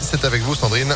C'est avec vous, Sandrine.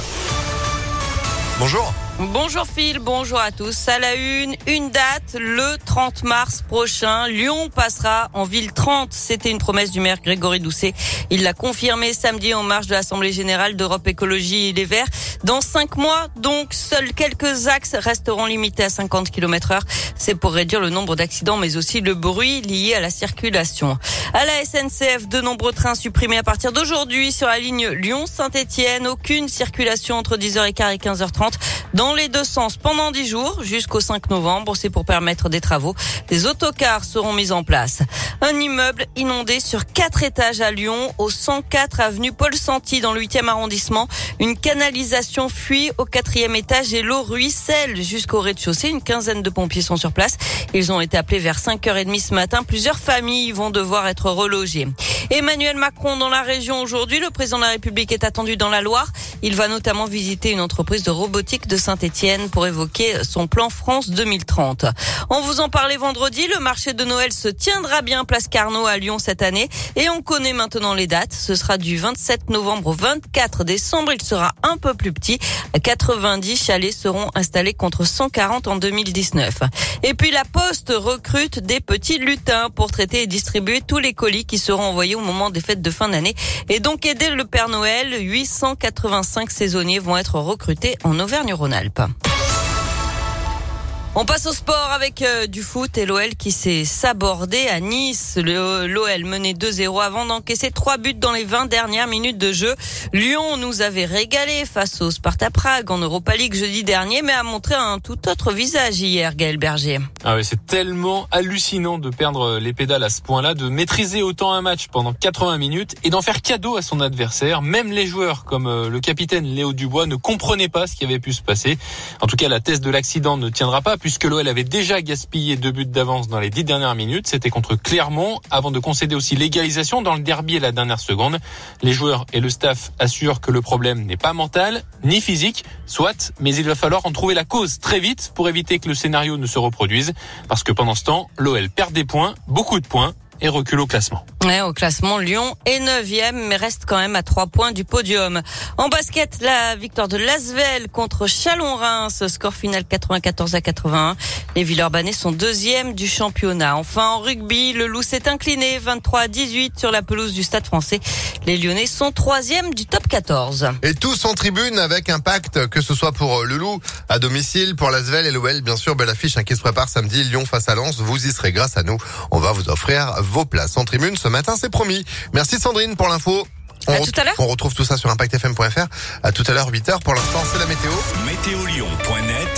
Bonjour. Bonjour Phil, bonjour à tous. À la une, une date, le 30 mars prochain. Lyon passera en ville 30. C'était une promesse du maire Grégory Doucet. Il l'a confirmé samedi en marge de l'Assemblée Générale d'Europe Écologie et Les Verts. Dans cinq mois, donc, seuls quelques axes resteront limités à 50 km heure. C'est pour réduire le nombre d'accidents, mais aussi le bruit lié à la circulation. À la SNCF, de nombreux trains supprimés à partir d'aujourd'hui sur la ligne Lyon-Saint-Etienne. Aucune circulation entre 10h15 et 15h30 dans les deux sens pendant 10 jours jusqu'au 5 novembre. C'est pour permettre des travaux. Des autocars seront mis en place. Un immeuble inondé sur quatre étages à Lyon, au 104 avenue Paul Santi dans le 8e arrondissement. Une canalisation fuit au quatrième étage et l'eau ruisselle jusqu'au rez-de-chaussée. Une quinzaine de pompiers sont sur place. Ils ont été appelés vers 5h30 ce matin. Plusieurs familles vont devoir être relogées. Emmanuel Macron dans la région aujourd'hui. Le président de la République est attendu dans la Loire. Il va notamment visiter une entreprise de robotique de Saint-Etienne pour évoquer son plan France 2030. On vous en parlait vendredi. Le marché de Noël se tiendra bien place Carnot à Lyon cette année et on connaît maintenant les dates. Ce sera du 27 novembre au 24 décembre. Il sera un peu plus petit. 90 chalets seront installés contre 140 en 2019. Et puis la Poste recrute des petits lutins pour traiter et distribuer tous les colis qui seront envoyés au moment des fêtes de fin d'année et donc aider le Père Noël. 885 saisonniers vont être recrutés en Auvergne-Rhône-Alpes. On passe au sport avec euh, du foot et l'OL qui s'est sabordé à Nice. L'OL menait 2-0 avant d'encaisser trois buts dans les 20 dernières minutes de jeu. Lyon nous avait régalé face au Sparta Prague en Europa League jeudi dernier, mais a montré un tout autre visage hier, Gaël Berger. Ah ouais, c'est tellement hallucinant de perdre les pédales à ce point-là, de maîtriser autant un match pendant 80 minutes et d'en faire cadeau à son adversaire. Même les joueurs comme euh, le capitaine Léo Dubois ne comprenaient pas ce qui avait pu se passer. En tout cas, la thèse de l'accident ne tiendra pas puisque l'OL avait déjà gaspillé deux buts d'avance dans les dix dernières minutes. C'était contre Clermont avant de concéder aussi l'égalisation dans le derby à la dernière seconde. Les joueurs et le staff assurent que le problème n'est pas mental ni physique, soit, mais il va falloir en trouver la cause très vite pour éviter que le scénario ne se reproduise. Parce que pendant ce temps, l'OL perd des points, beaucoup de points, et recule au classement. Ouais, au classement, Lyon est 9 mais reste quand même à 3 points du podium. En basket, la victoire de Lasvel contre Chalon-Reims, score final 94 à 81. Les Villeurbanais sont deuxième du championnat. Enfin, en rugby, le Loup s'est incliné 23 à 18 sur la pelouse du Stade français. Les Lyonnais sont troisième du top 14. Et tous en tribune avec impact, que ce soit pour le Loup à domicile, pour Lasvel et l'OL, bien sûr, belle affiche hein, qui se prépare samedi, Lyon face à Lens. Vous y serez grâce à nous. On va vous offrir vos places en tribune ce matin, c'est promis. Merci Sandrine pour l'info. On, tout à on retrouve tout ça sur impactfm.fr. À tout à l'heure 8h. Pour l'instant, c'est la météo. Météolion.net